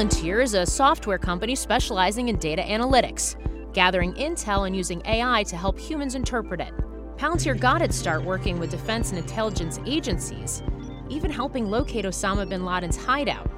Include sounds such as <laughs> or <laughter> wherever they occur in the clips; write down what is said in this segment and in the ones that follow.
Palantir is a software company specializing in data analytics, gathering intel and using AI to help humans interpret it. Palantir got its start working with defense and intelligence agencies, even helping locate Osama bin Laden's hideout.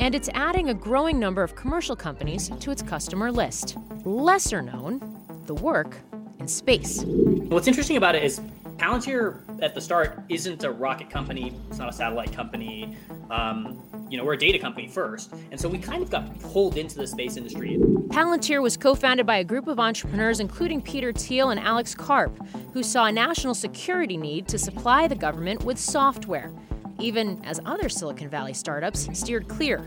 And it's adding a growing number of commercial companies to its customer list. Lesser known, the work in space. What's interesting about it is Palantir at the start isn't a rocket company, it's not a satellite company. Um, you know, we're a data company first. And so we kind of got pulled into the space industry. Palantir was co founded by a group of entrepreneurs, including Peter Thiel and Alex Karp, who saw a national security need to supply the government with software, even as other Silicon Valley startups steered clear.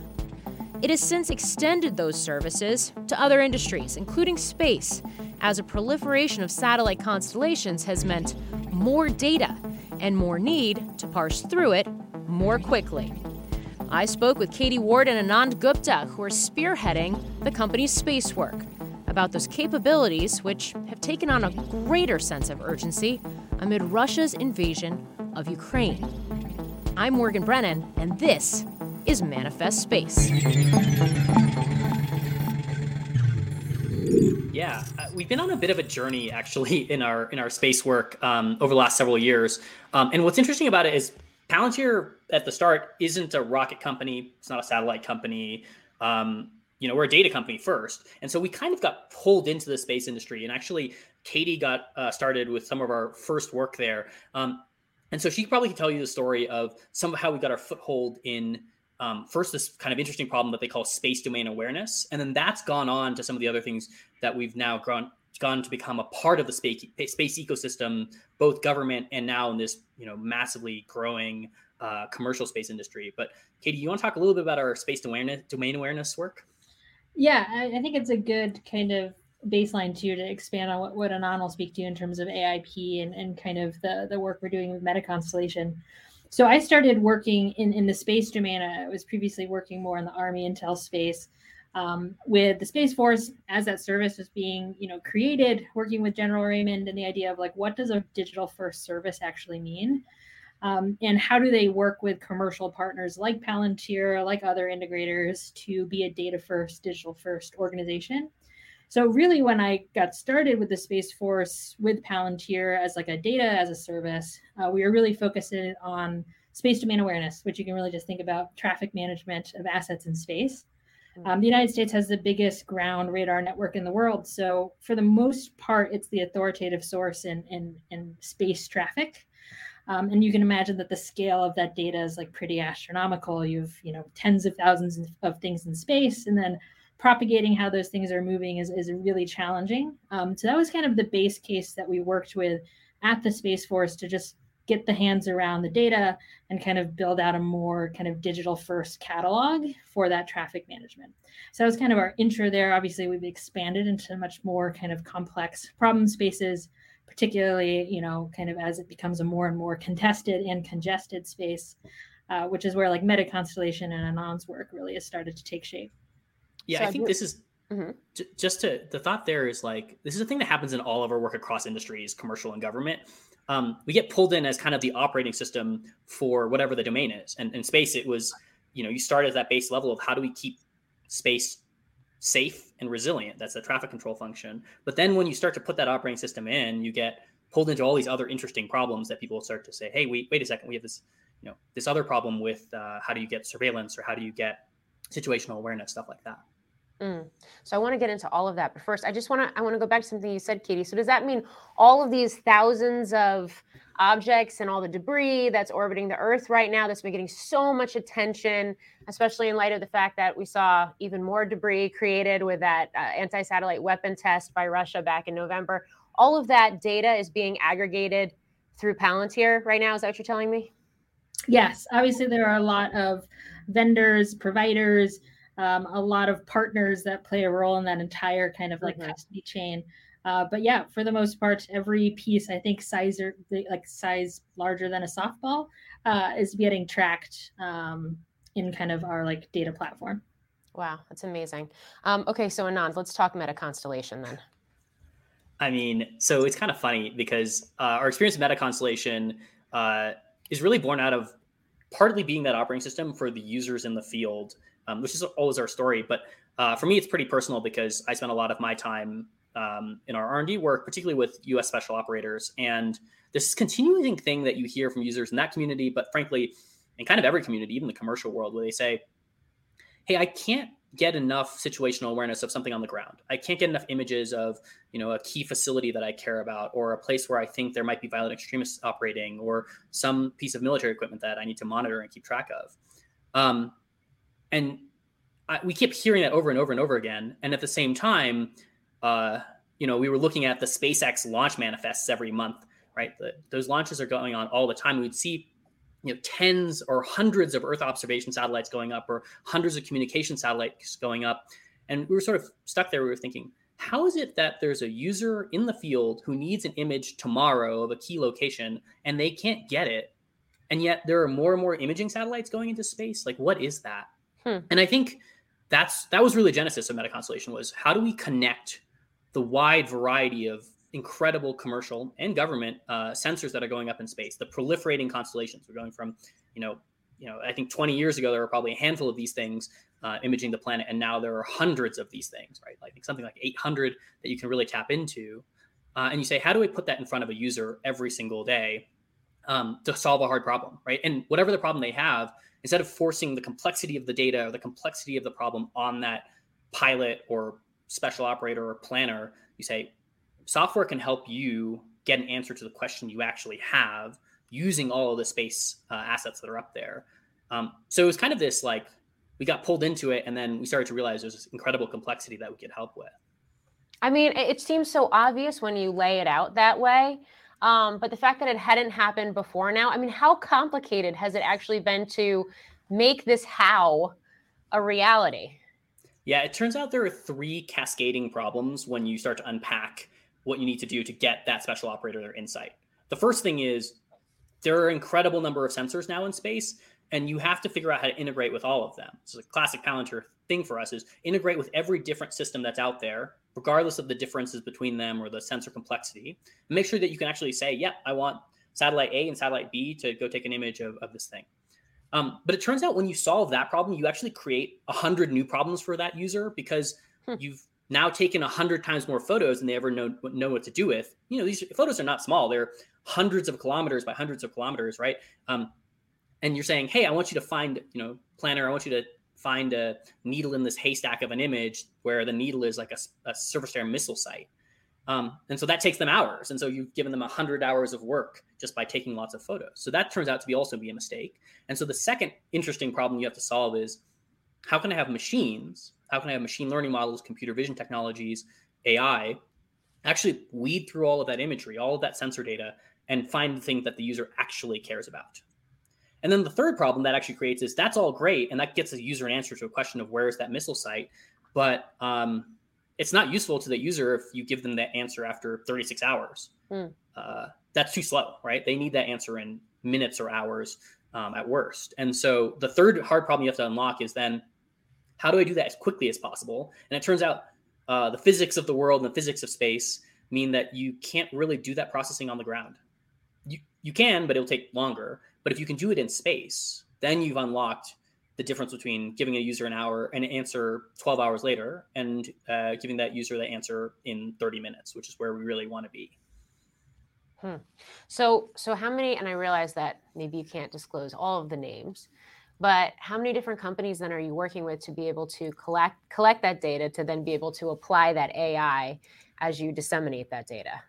It has since extended those services to other industries, including space, as a proliferation of satellite constellations has meant more data and more need to parse through it more quickly. I spoke with Katie Ward and Anand Gupta, who are spearheading the company's space work, about those capabilities which have taken on a greater sense of urgency amid Russia's invasion of Ukraine. I'm Morgan Brennan, and this is Manifest Space. Yeah, uh, we've been on a bit of a journey actually <laughs> in our in our space work um, over the last several years. Um, and what's interesting about it is Palantir at the start isn't a rocket company. It's not a satellite company. Um, you know, we're a data company first, and so we kind of got pulled into the space industry. And actually, Katie got uh, started with some of our first work there. Um, and so she probably can tell you the story of some of how we got our foothold in um, first this kind of interesting problem that they call space domain awareness, and then that's gone on to some of the other things that we've now gone gone to become a part of the space space ecosystem, both government and now in this you know massively growing uh, commercial space industry. But Katie, you want to talk a little bit about our space awareness domain awareness work? Yeah, I, I think it's a good kind of baseline too to expand on what, what Anand will speak to in terms of AIP and, and kind of the, the work we're doing with Meta Constellation. So I started working in, in the space domain. I was previously working more in the Army intel space um, with the Space Force as that service was being, you know, created, working with General Raymond and the idea of like, what does a digital first service actually mean? Um, and how do they work with commercial partners like Palantir, like other integrators to be a data first, digital first organization? So really, when I got started with the Space Force with Palantir as like a data as a service, uh, we were really focusing on space domain awareness, which you can really just think about traffic management of assets in space. Hmm. Um, the United States has the biggest ground radar network in the world. So, for the most part, it's the authoritative source in, in, in space traffic. Um, and you can imagine that the scale of that data is like pretty astronomical. You've, you know, tens of thousands of things in space, and then propagating how those things are moving is, is really challenging. Um, so that was kind of the base case that we worked with at the Space Force to just get the hands around the data and kind of build out a more kind of digital first catalog for that traffic management. So that was kind of our intro there. Obviously, we've expanded into much more kind of complex problem spaces, particularly, you know, kind of as it becomes a more and more contested and congested space, uh, which is where like Meta Constellation and Anand's work really has started to take shape. Yeah, so I think this is mm-hmm. j- just to the thought there is like this is a thing that happens in all of our work across industries, commercial and government. Um, we get pulled in as kind of the operating system for whatever the domain is. And in space, it was, you know, you start at that base level of how do we keep space safe and resilient? That's the traffic control function. But then when you start to put that operating system in, you get pulled into all these other interesting problems that people start to say, hey, wait, wait a second, we have this, you know, this other problem with uh, how do you get surveillance or how do you get situational awareness, stuff like that. Mm. So I want to get into all of that, but first, I just want to I want to go back to something you said, Katie. So does that mean all of these thousands of objects and all the debris that's orbiting the Earth right now that's been getting so much attention, especially in light of the fact that we saw even more debris created with that uh, anti-satellite weapon test by Russia back in November? All of that data is being aggregated through Palantir right now. Is that what you're telling me? Yes, obviously there are a lot of vendors, providers, um, a lot of partners that play a role in that entire kind of like mm-hmm. custody chain. Uh, but yeah, for the most part, every piece I think size or like size larger than a softball uh, is getting tracked um, in kind of our like data platform. Wow, that's amazing. Um, okay, so Anand, let's talk Meta Constellation then. I mean, so it's kind of funny because uh, our experience with Meta Constellation uh, is really born out of partly being that operating system for the users in the field, um, which is always our story. But uh, for me, it's pretty personal because I spent a lot of my time um, in our R&D work, particularly with U.S. special operators, and this is a continuing thing that you hear from users in that community, but frankly, in kind of every community, even the commercial world, where they say, "Hey, I can't get enough situational awareness of something on the ground. I can't get enough images of, you know, a key facility that I care about or a place where I think there might be violent extremists operating or some piece of military equipment that I need to monitor and keep track of. Um, and I, we keep hearing that over and over and over again. And at the same time, uh, you know, we were looking at the SpaceX launch manifests every month, right? The, those launches are going on all the time. We'd see you know tens or hundreds of earth observation satellites going up or hundreds of communication satellites going up and we were sort of stuck there we were thinking how is it that there's a user in the field who needs an image tomorrow of a key location and they can't get it and yet there are more and more imaging satellites going into space like what is that hmm. and i think that's that was really genesis of meta constellation was how do we connect the wide variety of incredible commercial and government uh, sensors that are going up in space. The proliferating constellations. We're going from, you know, you know, I think 20 years ago there were probably a handful of these things uh, imaging the planet, and now there are hundreds of these things, right? Like something like 800 that you can really tap into. Uh, and you say, how do we put that in front of a user every single day um, to solve a hard problem, right? And whatever the problem they have, instead of forcing the complexity of the data or the complexity of the problem on that pilot or special operator or planner, you say, software can help you get an answer to the question you actually have using all of the space uh, assets that are up there. Um, so it was kind of this like we got pulled into it, and then we started to realize there's this incredible complexity that we could help with. I mean, it seems so obvious when you lay it out that way. Um, but the fact that it hadn't happened before now, I mean, how complicated has it actually been to make this how a reality? Yeah, it turns out there are three cascading problems when you start to unpack what you need to do to get that special operator their insight. The first thing is there are an incredible number of sensors now in space, and you have to figure out how to integrate with all of them. So a classic Palantir thing for us is integrate with every different system that's out there, regardless of the differences between them or the sensor complexity. And make sure that you can actually say, yeah, I want satellite A and satellite B to go take an image of, of this thing. Um, but it turns out when you solve that problem, you actually create a hundred new problems for that user because hmm. you've now taken a hundred times more photos than they ever know know what to do with. You know, these photos are not small; they're hundreds of kilometers by hundreds of kilometers, right? Um, and you're saying, "Hey, I want you to find, you know, planner. I want you to find a needle in this haystack of an image where the needle is like a, a surface to missile site." Um, and so that takes them hours. And so you've given them a hundred hours of work just by taking lots of photos. So that turns out to be also be a mistake. And so the second interesting problem you have to solve is how can I have machines how can I have machine learning models, computer vision technologies, AI, actually weed through all of that imagery, all of that sensor data, and find the thing that the user actually cares about. And then the third problem that actually creates is that's all great, and that gets the user an answer to a question of where is that missile site, but um, it's not useful to the user if you give them that answer after 36 hours. Mm. Uh, that's too slow, right? They need that answer in minutes or hours um, at worst. And so the third hard problem you have to unlock is then how do I do that as quickly as possible? And it turns out uh, the physics of the world and the physics of space mean that you can't really do that processing on the ground. You, you can, but it'll take longer. But if you can do it in space, then you've unlocked the difference between giving a user an hour an answer 12 hours later and uh, giving that user the answer in 30 minutes, which is where we really want to be. Hmm. So, so how many? And I realize that maybe you can't disclose all of the names, but how many different companies then are you working with to be able to collect collect that data to then be able to apply that ai as you disseminate that data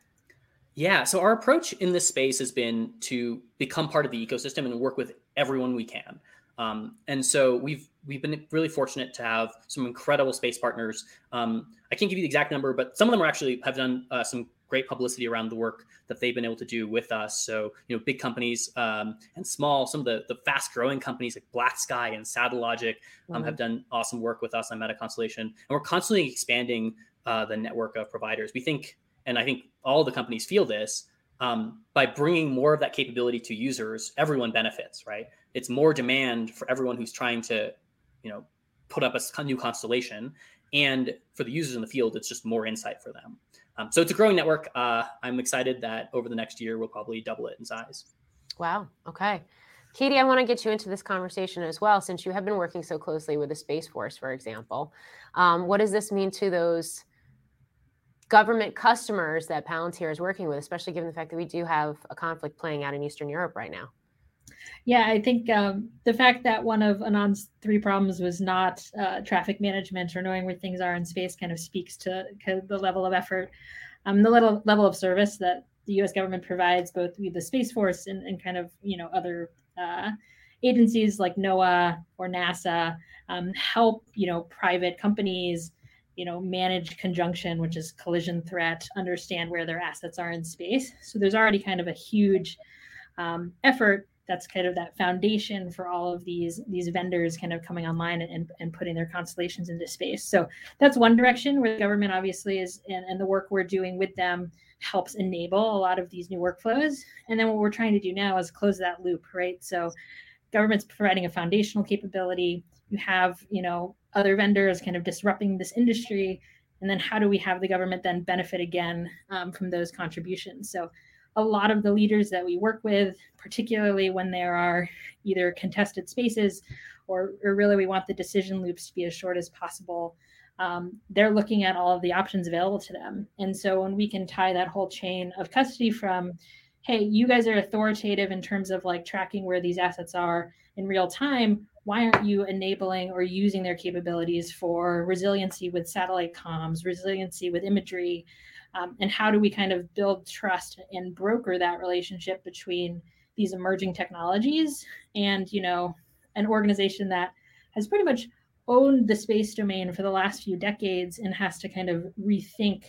yeah so our approach in this space has been to become part of the ecosystem and work with everyone we can um, and so we've we've been really fortunate to have some incredible space partners um, i can't give you the exact number but some of them are actually have done uh, some great publicity around the work that they've been able to do with us. So, you know, big companies um, and small, some of the, the fast growing companies like Black Sky and Satellogic um, mm-hmm. have done awesome work with us on Meta Constellation. And we're constantly expanding uh, the network of providers. We think, and I think all the companies feel this, um, by bringing more of that capability to users, everyone benefits, right? It's more demand for everyone who's trying to, you know, put up a new constellation. And for the users in the field, it's just more insight for them. Um, so it's a growing network. Uh, I'm excited that over the next year, we'll probably double it in size. Wow. Okay. Katie, I want to get you into this conversation as well, since you have been working so closely with the Space Force, for example. Um, what does this mean to those government customers that Palantir is working with, especially given the fact that we do have a conflict playing out in Eastern Europe right now? Yeah, I think um, the fact that one of Anand's three problems was not uh, traffic management or knowing where things are in space kind of speaks to the level of effort, um, the little level of service that the U.S. government provides, both with the Space Force and, and kind of you know other uh, agencies like NOAA or NASA um, help you know private companies you know manage conjunction which is collision threat understand where their assets are in space. So there's already kind of a huge um, effort that's kind of that foundation for all of these these vendors kind of coming online and, and putting their constellations into space. So that's one direction where the government obviously is and, and the work we're doing with them helps enable a lot of these new workflows. And then what we're trying to do now is close that loop right? So government's providing a foundational capability. You have you know other vendors kind of disrupting this industry and then how do we have the government then benefit again um, from those contributions so a lot of the leaders that we work with, particularly when there are either contested spaces or, or really we want the decision loops to be as short as possible, um, they're looking at all of the options available to them. And so when we can tie that whole chain of custody from, hey, you guys are authoritative in terms of like tracking where these assets are in real time. Why aren't you enabling or using their capabilities for resiliency with satellite comms, resiliency with imagery, um, and how do we kind of build trust and broker that relationship between these emerging technologies and you know an organization that has pretty much owned the space domain for the last few decades and has to kind of rethink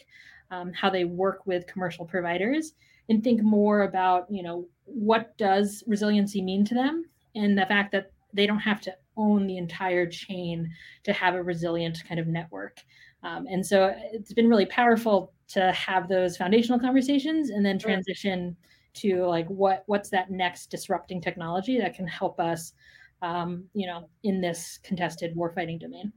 um, how they work with commercial providers and think more about you know what does resiliency mean to them? And the fact that they don't have to own the entire chain to have a resilient kind of network um, and so it's been really powerful to have those foundational conversations and then transition to like what what's that next disrupting technology that can help us um, you know in this contested warfighting domain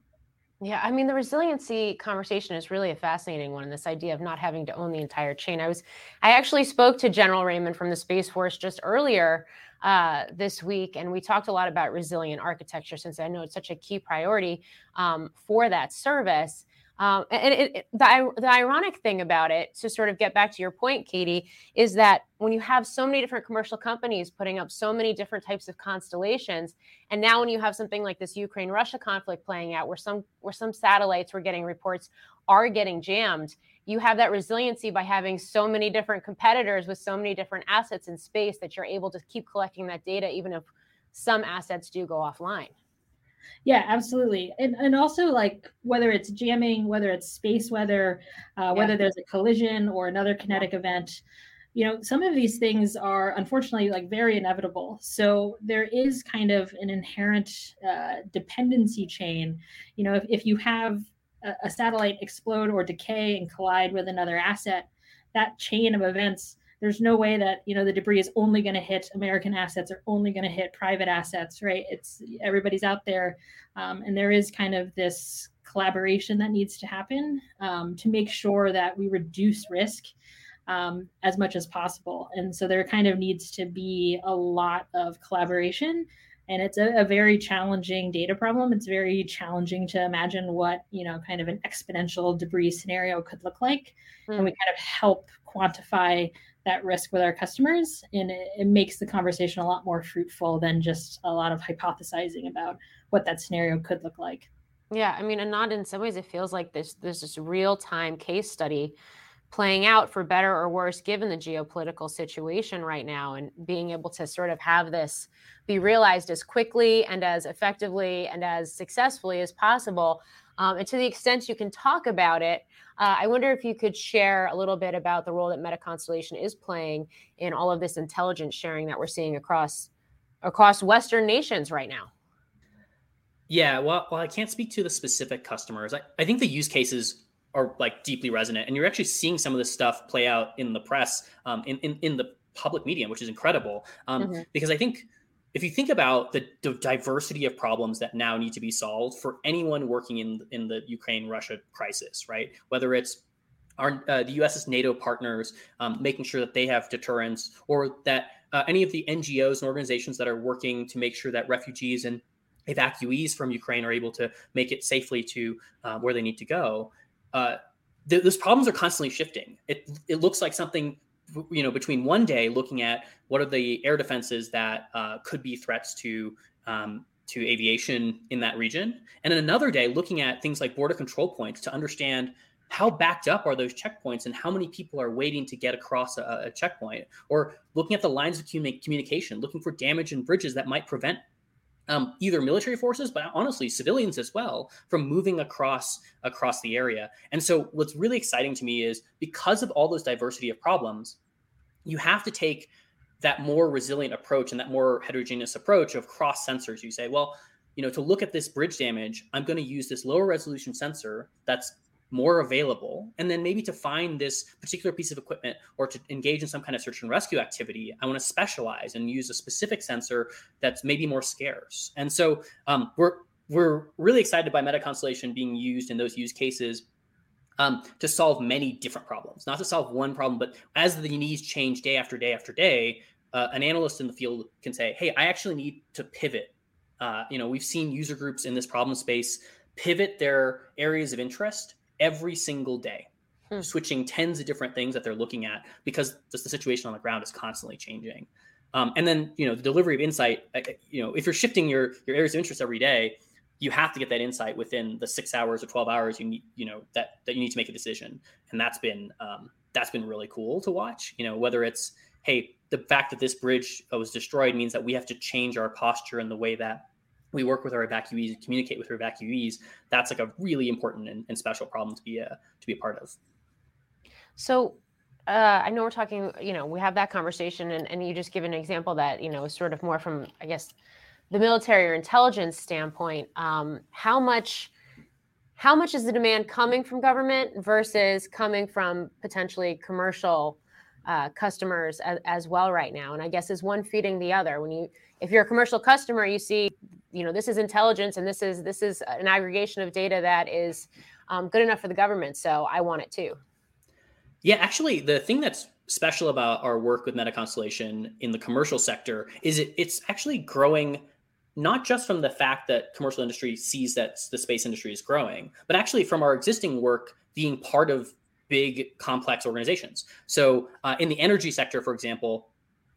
yeah, I mean the resiliency conversation is really a fascinating one. and This idea of not having to own the entire chain. I was, I actually spoke to General Raymond from the Space Force just earlier uh, this week, and we talked a lot about resilient architecture since I know it's such a key priority um, for that service. Um, and it, it, the, the ironic thing about it, to sort of get back to your point, Katie, is that when you have so many different commercial companies putting up so many different types of constellations, and now when you have something like this Ukraine-Russia conflict playing out, where some where some satellites we're getting reports are getting jammed, you have that resiliency by having so many different competitors with so many different assets in space that you're able to keep collecting that data, even if some assets do go offline. Yeah, absolutely. And, and also like whether it's jamming, whether it's space weather, uh, whether there's a collision or another kinetic event, you know, some of these things are unfortunately like very inevitable. So there is kind of an inherent uh, dependency chain. You know, if, if you have a, a satellite explode or decay and collide with another asset, that chain of events there's no way that you know the debris is only going to hit american assets or only going to hit private assets right? It's everybody's out there um, and there is kind of this collaboration that needs to happen um, to make sure that we reduce risk um, as much as possible. And so there kind of needs to be a lot of collaboration and it's a, a, very challenging data problem. It's very challenging to imagine what you know kind of an exponential debris scenario could look like. Mm. and we kind of help quantify that risk with our customers and it, it, makes the conversation a lot more fruitful than just a lot of hypothesizing about what that scenario could look like. Yeah i mean and not in some ways it feels like this there's this real time case study playing out for better or worse given the geopolitical situation right now and being able to sort of have this be realized as quickly and as effectively and as successfully as possible Um, and to the extent you can talk about it, uh, I wonder if you could share a little bit about the role that Meta Constellation is playing in all of this intelligence sharing that we're seeing across across Western nations right now. Yeah, well, well, I can't speak to the specific customers. I, I think the use cases are like deeply resonant, and you're actually seeing some of this stuff play out in the press, um, in, in in the public medium, which is incredible. Um, mm-hmm. Because I think if you think about the, the, diversity of problems that now need to be solved for anyone working in in the Ukraine Russia crisis, right? Whether it's our uh, the U.S.'s NATO partners um, making sure that they have deterrence, or that uh, any of the NGOs and organizations that are working to make sure that refugees and evacuees from Ukraine are able to make it safely to uh, where they need to go. Uh, th- those problems are constantly shifting. It it looks like something you know between one day looking at what are the air defenses that uh, could be threats to um, to aviation in that region, and then another day looking at things like border control points to understand how backed up are those checkpoints and how many people are waiting to get across a, a checkpoint or looking at the lines of communication looking for damage in bridges that might prevent um, either military forces, but honestly civilians as well, from moving across across the area. And so, what's really exciting to me is because of all those diversity of problems, you have to take that more resilient approach and that more heterogeneous approach of cross sensors. You say, well, you know, to look at this bridge damage, I'm going to use this lower resolution sensor that's more available and then maybe to find this particular piece of equipment or to engage in some kind of search and rescue activity i want to specialize and use a specific sensor that's maybe more scarce. And so um, we're we're really excited by meta constellation being used in those use cases um, to solve many different problems. Not to solve one problem but as the needs change day after day after day uh, an analyst in the field can say hey i actually need to pivot. Uh, you know we've seen user groups in this problem space pivot their areas of interest every single day, hmm. switching tens of different things that they're looking at because just the situation on the ground is constantly changing. Um, and then, you know, the delivery of insight, you know, if you're shifting your, your areas of interest every day, you have to get that insight within the six hours or 12 hours you need, you know, that, that you need to make a decision. And that's been, um, that's been really cool to watch, you know, whether it's, Hey, the fact that this bridge was destroyed means that we have to change our posture and the way that we work with our evacuees, communicate with our evacuees. That's like a really important and, and special problem to be a to be a part of. So uh, I know we're talking, you know, we have that conversation, and, and you just give an example that, you know, is sort of more from, I guess, the military or intelligence standpoint. Um, how much, how much is the demand coming from government versus coming from potentially commercial uh, customers as, as well right now? And I guess is one feeding the other? When you, if you're a commercial customer, you see you know this is intelligence and this is this is an aggregation of data that is um, good enough for the government so i want it too yeah actually the thing that's special about our work with meta constellation in the commercial sector is it, it's actually growing not just from the fact that commercial industry sees that the space industry is growing but actually from our existing work being part of big complex organizations. So uh, in the energy sector for example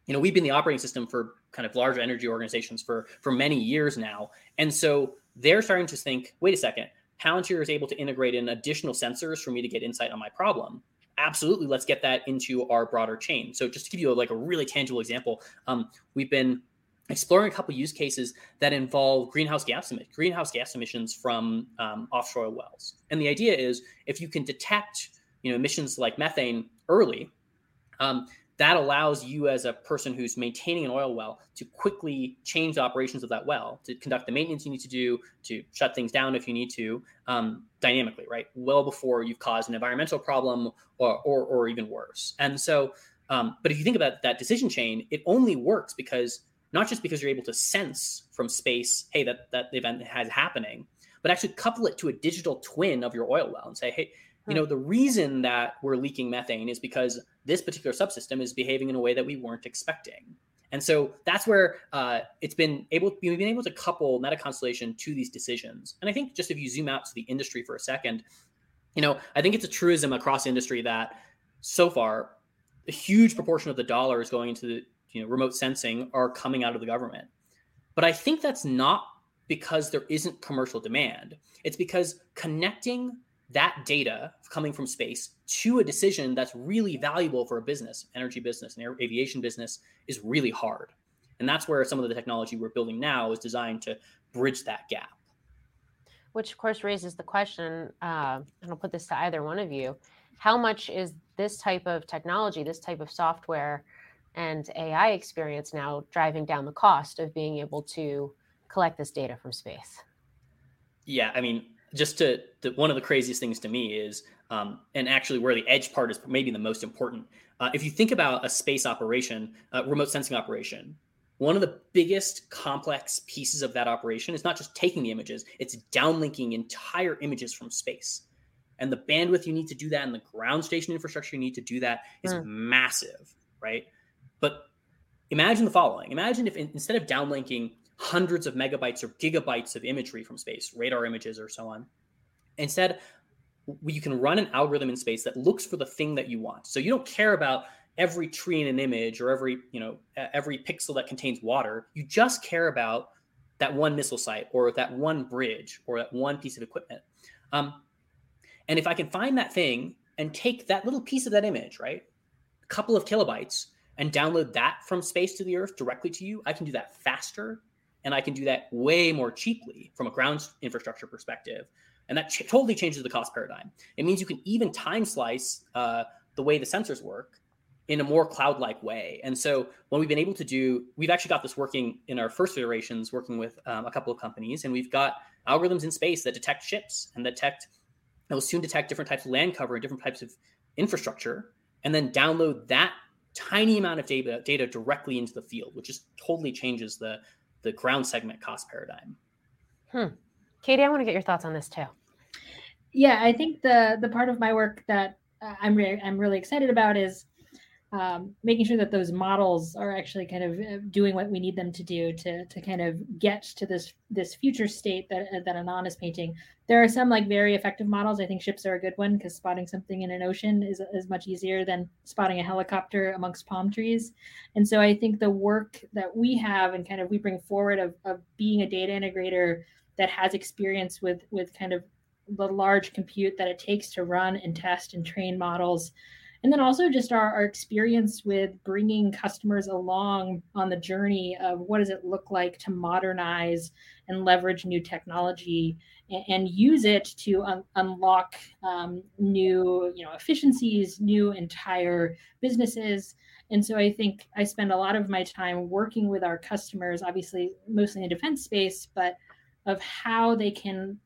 you know we've been the operating system for kind of large energy organizations for for many years now. And so they're starting to think wait a second palantir is able to integrate in additional sensors for me to get insight on my problem? Absolutely let's get that into our broader chain. So just to give you a, like a really tangible example um, we've been exploring a couple use cases that involve greenhouse gas greenhouse gas emissions from um, offshore wells. And the idea is if you can detect you know emissions like methane early um, that allows you as a person who's maintaining an oil well to quickly change the operations of that well to conduct the maintenance you need to do to shut things down if you need to um, dynamically right? Well before you've caused an environmental problem or, or, or even worse. And so um, but if you think about that decision chain it only works because not just because you're able to sense from space hey that that event has happening but actually couple it to a digital twin of your oil well and say hey you know the reason that we're leaking methane is because this particular subsystem is behaving in a way that we weren't expecting. And so that's where uh, it's been able we've been able to couple meta constellation to these decisions. And i think just if you zoom out to the industry for a second you know i think it's a truism across industry that so far a huge proportion of the dollars going into the you know remote sensing are coming out of the government. But i think that's not because there isn't commercial demand. It's because connecting that data coming from space to a decision that's really valuable for a business, energy business, and aviation business is really hard. And that's where some of the technology we're building now is designed to bridge that gap. which of course raises the question, uh, and I'll put this to either one of you: How much is this type of technology, this type of software, and AI experience now driving down the cost of being able to collect this data from space? Yeah, I mean, just to, to one of the craziest things to me is, um, and actually where the edge part is maybe the most important. Uh, if you think about a space operation, uh, remote sensing operation, one of the biggest complex pieces of that operation is not just taking the images, it's downlinking entire images from space. And the bandwidth you need to do that and the ground station infrastructure you need to do that is mm. massive, right? But imagine the following imagine if instead of downlinking hundreds of megabytes or gigabytes of imagery from space, radar images or so on, instead, you can run an algorithm in space that looks for the thing that you want. So you don't care about every tree in an image or every you know every pixel that contains water. You just care about that one missile site or that one bridge or that one piece of equipment. Um, and if i can find that thing and take that little piece of that image right a couple of kilobytes and download that from space to the earth directly to you i can do that faster and i can do that way more cheaply from a ground infrastructure perspective and that ch- totally changes the cost paradigm it means you can even time slice uh, the way the sensors work in a more cloud like way. And so, what we've been able to do, we've actually got this working in our first iterations, working with um, a couple of companies, and we've got algorithms in space that detect ships and detect, that will soon detect different types of land cover and different types of infrastructure, and then download that tiny amount of data, data directly into the field, which just totally changes the, the ground segment cost paradigm. Hmm. Katie, I want to get your thoughts on this too. Yeah, I think the the part of my work that uh, I'm re- I'm really excited about is um, making sure that those models are actually kind of uh, doing what we need them to do to, to kind of get to this this future state that uh, that Anand is painting. There are some like very effective models. I think ships are a good one because spotting something in an ocean is, is much easier than spotting a helicopter amongst palm trees. And so I think the work that we have and kind of we bring forward of, of being a data integrator that has experience with with kind of the large compute that it takes to run and test and train models and then also just our, our experience with bringing customers along on the journey of what does it look like to modernize and leverage new technology and, and use it to un- unlock um, new you know efficiencies new entire businesses. And so i think i spend a lot of my time working with our customers obviously mostly in defense space but of how they can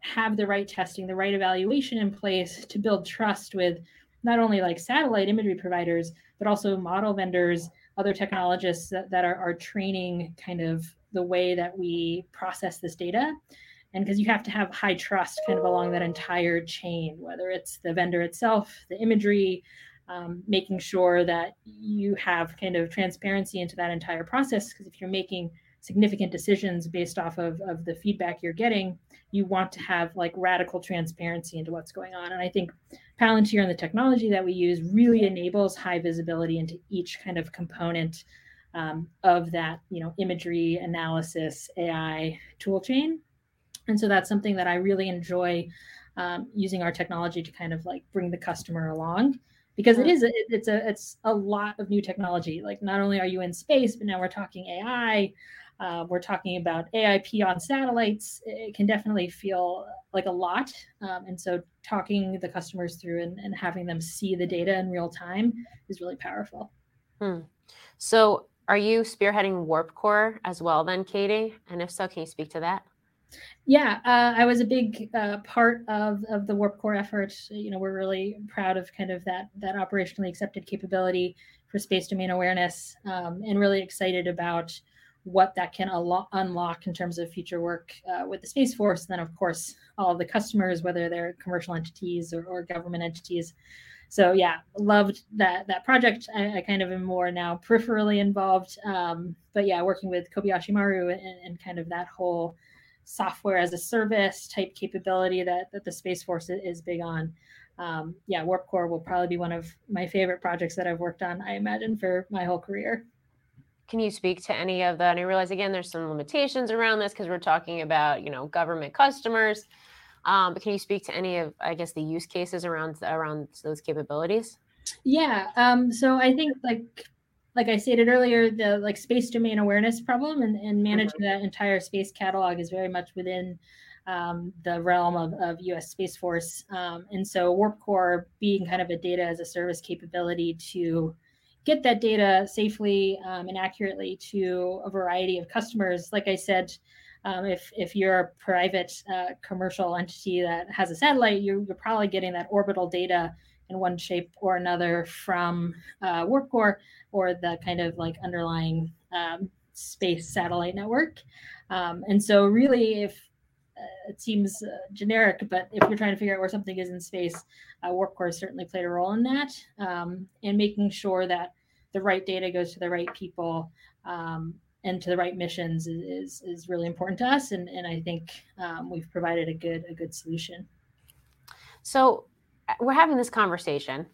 have the right testing the right evaluation in place to build trust with not only like satellite imagery providers, but also model vendors, other technologists that, that are, are training kind of the way that we process this data. And because you have to have high trust kind of along that entire chain, whether it's the vendor itself, the imagery, um, making sure that you have kind of transparency into that entire process. Because if you're making significant decisions based off of, of the feedback you're getting, you want to have like radical transparency into what's going on. And I think Palantir and the technology that we use really enables high visibility into each kind of component um, of that, you know, imagery analysis AI tool chain. And so that's something that I really enjoy um, using our technology to kind of like bring the customer along because it is a, it's a it's a lot of new technology like not only are you in space but now we're talking ai uh, we're talking about AIP on satellites. It can definitely feel like a lot. Um, and so, talking the customers through and, and, having them see the data in real time is really powerful. Hmm. So, are you spearheading Warp Core as well, then, Katie? And if so, can you speak to that? Yeah, uh, I was a big uh, part of, of the Warp Core effort. You know, we're really proud of kind of that that operationally accepted capability for space domain awareness, um, and really excited about what that can unlock in terms of future work uh, with the Space Force. And then, of course, all of the customers, whether they're commercial entities or, or government entities. So yeah, loved that that project. I, I, kind of am more now peripherally involved, um, but yeah, working with Kobayashi Maru and, and, kind of that whole software as a service type capability that that the Space Force is big on. Um, yeah, Warp Core will probably be one of my favorite projects that I've worked on. I imagine for my whole career. Can you speak to any of that? And I realize again, there's some limitations around this because we're talking about, you know, government customers. Um, but can you speak to any of, I guess, the use cases around around those capabilities? Yeah. Um, so I think like like I stated earlier, the like space domain awareness problem and, and managing mm-hmm. that entire space catalog is very much within um, the realm of, of U.S. Space Force. Um, and so Warp Core being kind of a data as a service capability to get that data safely um, and accurately to a variety of customers. Like I said, um, if if you're a private uh, commercial entity that has a satellite, you're, you're, probably getting that orbital data in one shape or another from uh, Warp or the kind of like underlying um, space satellite network. Um, and so, really, if it seems uh, generic, but if you're trying to figure out where something is in space, uh, Warp Core certainly played a role in that, um, and making sure that the right data goes to the right people um, and to the right missions is, is really important to us. And, and I think um, we've provided a good a good solution. So uh, we're having this conversation.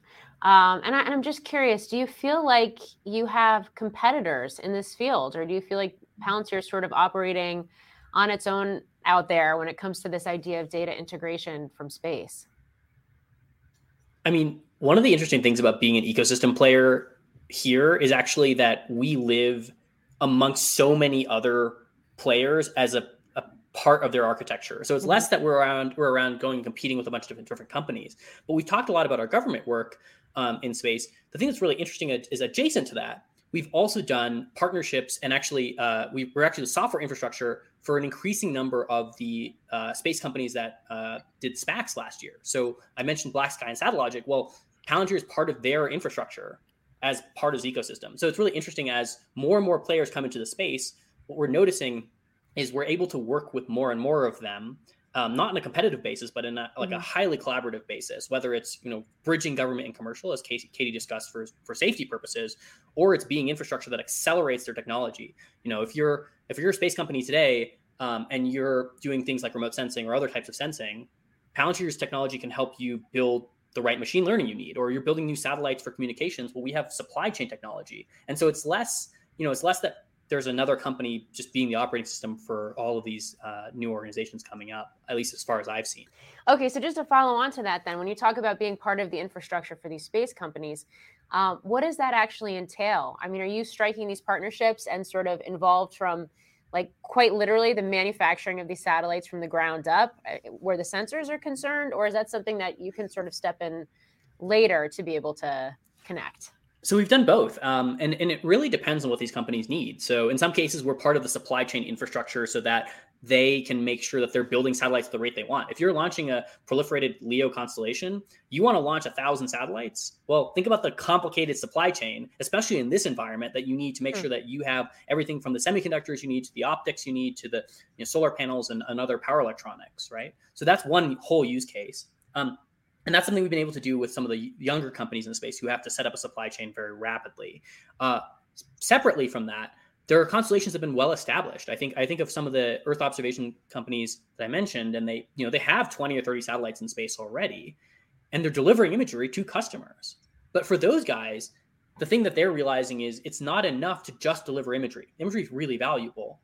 Um, and, I, am just curious, do you feel like you have competitors in this field, or do you feel like Palantir is sort of operating on its own out there when it comes to this idea of data integration from space? I mean, one of the interesting things about being an ecosystem player here is actually that we live amongst so many other players as a, a part of their architecture. So it's less that we're around we're around going and competing with a bunch of different, different companies. But we talked a lot about our government work um, in space. The thing that's really interesting is adjacent to that. We've also done partnerships and actually uh, we, are actually the software infrastructure for an increasing number of the uh, space companies that uh, did SPACs last year. So I mentioned Black Sky and Satellogic. Well, Palantir is part of their infrastructure as part of the ecosystem. So it's really interesting as more and more players come into the space. What we're noticing is we're able to work with more and more of them, um, not on a competitive basis, but in a, like mm-hmm. a highly collaborative basis. Whether it's you know bridging government and commercial, as Katie, Katie discussed for for safety purposes, or it's being infrastructure that accelerates their technology. You know, if you're if you're a space company today um, and you're doing things like remote sensing or other types of sensing, Palantir's technology can help you build the right machine learning you need or you're building new satellites for communications well we have supply chain technology and so it's less you know it's less that there's another company just being the operating system for all of these uh, new organizations coming up at least as far as i've seen. Okay so just to follow on to that then when you talk about being part of the infrastructure for these space companies um, what does that actually entail? I mean are you striking these partnerships and sort of involved from like quite literally the manufacturing of these satellites from the ground up uh, where the sensors are concerned or is that something that you can sort of step in later to be able to connect so we've done both, um, and and it really depends on what these companies need. So in some cases, we're part of the supply chain infrastructure, so that they can make sure that they're building satellites at the rate they want. If you're launching a proliferated LEO constellation, you want to launch a thousand satellites. Well, think about the complicated supply chain, especially in this environment, that you need to make mm. sure that you have everything from the semiconductors you need to the optics you need to the you know, solar panels and, and other power electronics, right? So that's one whole use case. Um, and that's something we've been able to do with some of the younger companies in the space who have to set up a supply chain very rapidly. Uh, separately from that, there are constellations that have been well established. I think I think of some of the Earth observation companies that I mentioned, and they you know they have 20 or 30 satellites in space already, and they're delivering imagery to customers. But for those guys, the thing that they're realizing is it's not enough to just deliver imagery. Imagery is really valuable,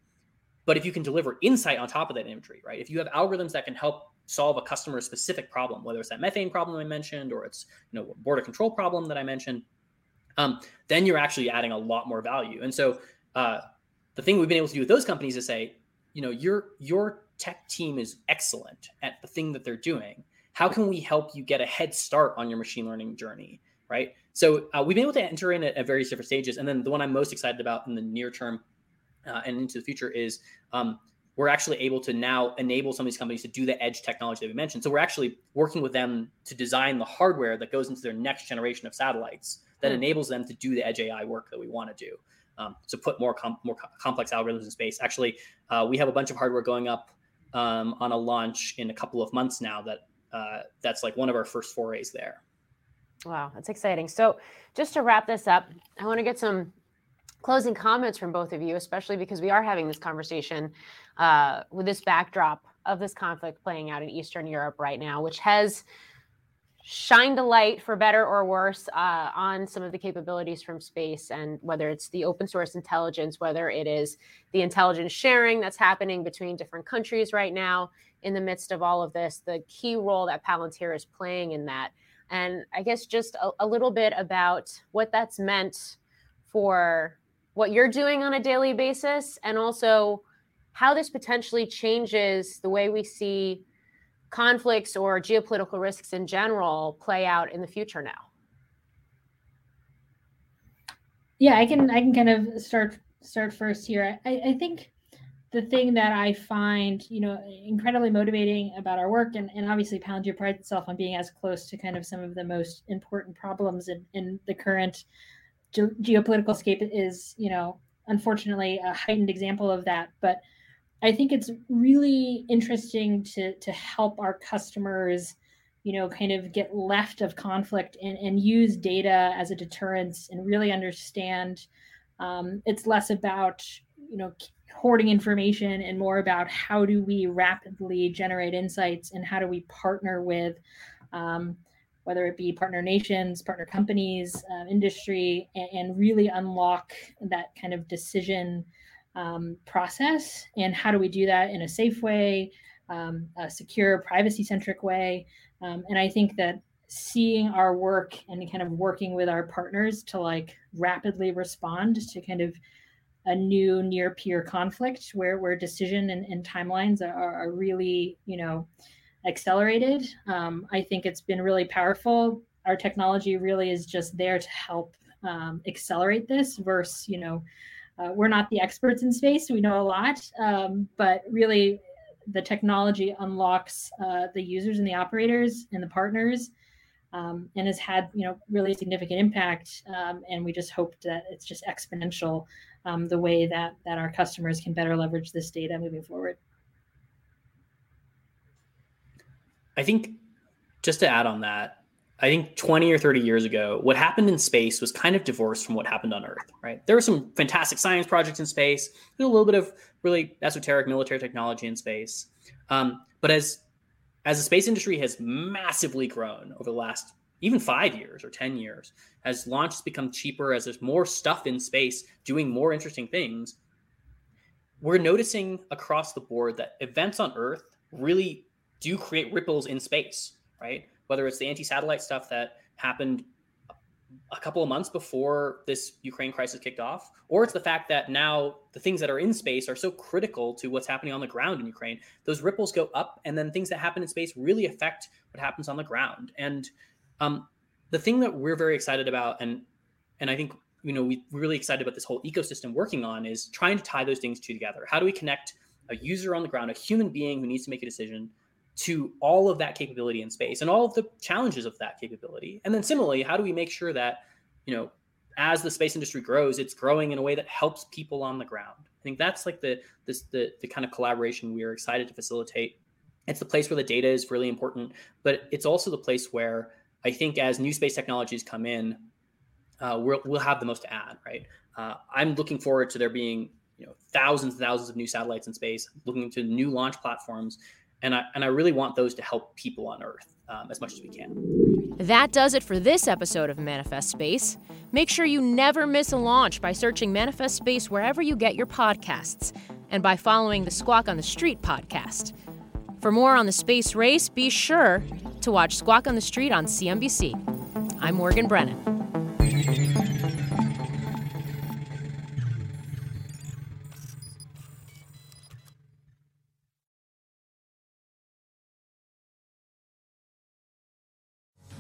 but if you can deliver insight on top of that imagery, right? If you have algorithms that can help solve a customer specific problem, whether it's that methane problem I mentioned or it's you know border control problem that I mentioned, um, then you're actually adding a lot more value. And so uh, the thing we've been able to do with those companies is say, you know, your your tech team is excellent at the thing that they're doing. How can we help you get a head start on your machine learning journey? Right. So uh, we've been able to enter in at, at, various different stages, and then the one I'm most excited about in the near term uh, and into the future is um, we're actually able to now enable some of these companies to do the edge technology that we mentioned. So we're actually working with them to design the hardware that goes into their next generation of satellites that mm. enables them to do the edge AI work that we want to do. Um, to put more com- more co- complex algorithms in space. Actually, uh, we have a bunch of hardware going up um, on a launch in a couple of months now. That uh, that's like one of our first forays there. Wow, that's exciting. So, just to wrap this up, I want to get some closing comments from both of you, especially because we are having this conversation uh, with this backdrop of this conflict playing out in Eastern Europe right now, which has shined a light for better or worse uh, on some of the capabilities from space and whether it's the open source intelligence whether it is the intelligence sharing that's happening between different countries right now in the midst of all of this the key role that palantir is playing in that. And i guess just a, a little bit about what that's meant for what you're doing on a daily basis and also how this potentially changes the way we see conflicts or geopolitical risks in general play out in the future now. Yeah, I can I can kind of start start first here. I, I think the thing that I find, you know, incredibly motivating about our work, and, and obviously Palantir prides itself on being as close to kind of some of the most important problems in, in the current ge- geopolitical scape is, you know, unfortunately a heightened example of that. But I think it's really interesting to to help our customers, you know, kind of get left of conflict and, and use data as a deterrence and really understand um, it's less about you know hoarding information and more about how do we rapidly generate insights and how do we partner with um, whether it be partner nations partner companies uh, industry and, and, really unlock that kind of decision um, process. And how do we do that in a safe way um, a secure privacy centric way? Um, and i think that seeing our work and kind of working with our partners to like rapidly respond to kind of a new near peer conflict where where decision and, and timelines are, are, really you know accelerated um, i think it's been really powerful our technology really is just there to help um, accelerate this versus you know uh, we're not the experts in space we know a lot um, but really the technology unlocks uh, the users and the operators and the partners um, and has had you know really significant impact um, and we just hope that it's just exponential um, the way that that our customers can better leverage this data moving forward. I think just to add on that, I think 20 or 30 years ago, what happened in space was kind of divorced from what happened on Earth, right? There were some fantastic science projects in space, a little bit of really esoteric military technology in space. Um, but as as the space industry has massively grown over the last even five years or 10 years, as launches become cheaper, as there's more stuff in space doing more interesting things, we're noticing across the board that events on Earth really do create ripples in space, right? Whether it's the anti satellite stuff that happened a couple of months before this Ukraine crisis kicked off, or it's the fact that now the things that are in space are so critical to what's happening on the ground in Ukraine. Those ripples go up, and then things that happen in space really affect what happens on the ground. And um, the thing that we're very excited about, and and I think you know we're really excited about this whole ecosystem working on, is trying to tie those things two together. How do we connect a user on the ground, a human being who needs to make a decision, to all of that capability in space and all of the challenges of that capability? And then similarly, how do we make sure that you know as the space industry grows, it's growing in a way that helps people on the ground. I think that's like the this the the kind of collaboration we are excited to facilitate. It's the place where the data is really important, but it's also the place where I think as new space technologies come in, uh, we'll, we'll have the most to add, right? Uh, I'm looking forward to there being you know thousands and thousands of new satellites in space, looking to new launch platforms, and I and I really want those to help people on Earth um, as much as we can. That does it for this episode of Manifest Space. Make sure you never miss a launch by searching Manifest Space wherever you get your podcasts, and by following the Squawk on the Street podcast. For more on the space race, be sure to watch Squawk on the Street on CNBC. I'm Morgan Brennan.